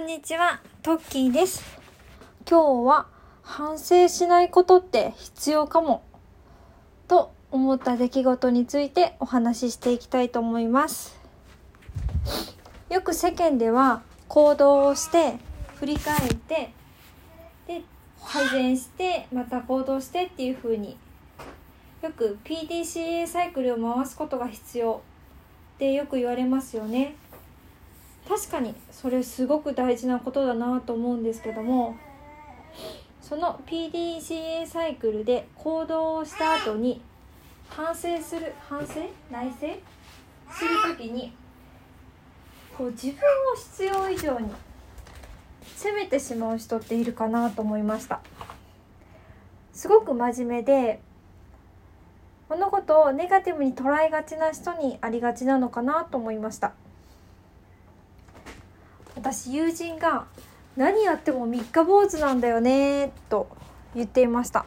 んにちは、トッキーです。今日は反省しないことって必要かもと思った出来事についてお話ししていきたいと思います。よく世間では行動をして振り返ってで改善してまた行動してっていう風によく PDCA サイクルを回すことが必要ってよく言われますよね。確かにそれすごく大事なことだなと思うんですけどもその PDCA サイクルで行動をした後に反省する反省内省する時にこう自分を必要以上に責めてしまう人っているかなと思いました。すごく真面目で物事をネガティブに捉えがちな人にありがちなのかなと思いました。私友人が「何やっても三日坊主なんだよね」と言っていました。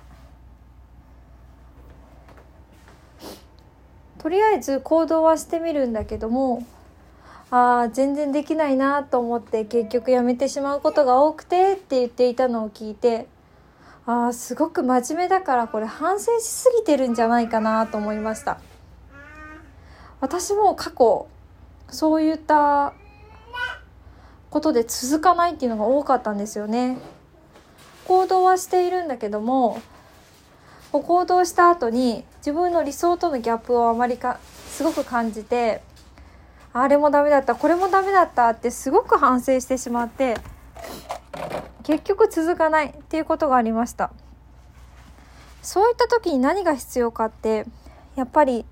とりあえず行動はしてみるんだけどもあー全然できないなと思って結局やめてしまうことが多くてって言っていたのを聞いてあーすごく真面目だからこれ反省しすぎてるんじゃないかなと思いました。私も過去そういったことで続かないっていうのが多かったんですよね。行動はしているんだけども行動した後に自分の理想とのギャップをあまりかすごく感じてあれもダメだったこれもダメだったってすごく反省してしまって結局続かないっていうことがありました。そういった時に何が必要かってやっぱり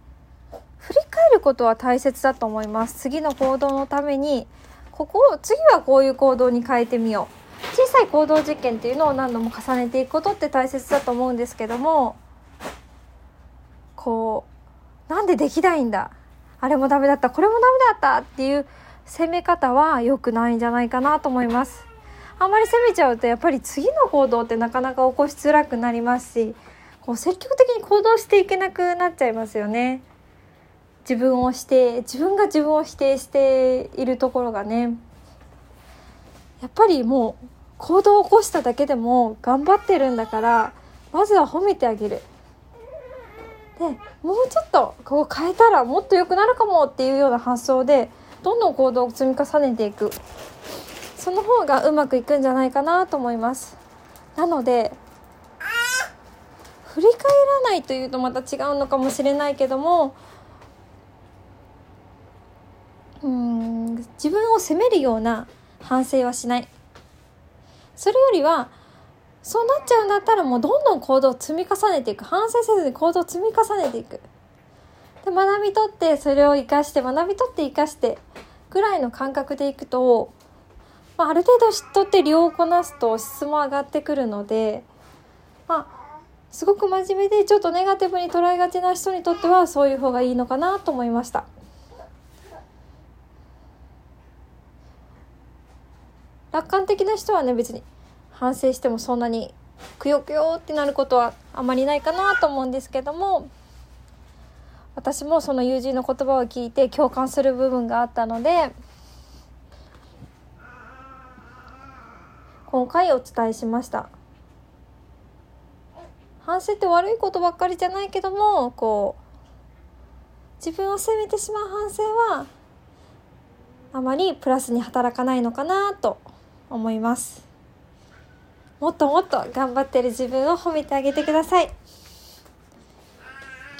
振り返ることは大切だと思います。次の行動のためにここを次はこういう行動に変えてみよう。小さい行動実験っていうのを何度も重ねていくことって大切だと思うんですけどもこうなんでできないんだ？あれもダメだった。これもダメだったっていう攻め方は良くないんじゃないかなと思います。あんまり攻めちゃうとやっぱり次の行動ってなかなか起こしづらくなりますしこう積極的に行動していけなくなっちゃいますよね。自分をして自分が自分を否定しているところがねやっぱりもう行動を起こしただけでも頑張ってるんだからまずは褒めてあげる。でもうちょっとこう変えたらもっと良くなるかもっていうような発想でどんどん行動を積み重ねていく。その方がうまくいくんじゃないかなと思います。なので振り返らないというとまた違うのかもしれないけどもうん自分を責めるような反省はしない。それよりはそうなっちゃうんだったらもうどんどん行動を積み重ねていく。反省せずに行動を積み重ねていく。で学び取ってそれを生かして学び取って生かしてぐらいの感覚でいくと、まあ、ある程度人って量をこなすと質も上がってくるのでまあすごく真面目でちょっとネガティブに捉えがちな人にとってはそういう方がいいのかなと思いました。楽観的な人はね別に反省してもそんなにくよくよってなることはあまりないかなと思うんですけども私もその友人の言葉を聞いて共感する部分があったので今回お伝えしました。反省って悪いことばっかりじゃないけどもこう自分を責めてしまう反省はあまりプラスに働かないのかなと思います。もっともっと頑張ってる自分を褒めてあげてください。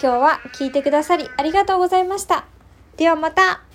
今日は聞いてくださりありがとうございました。ではまた。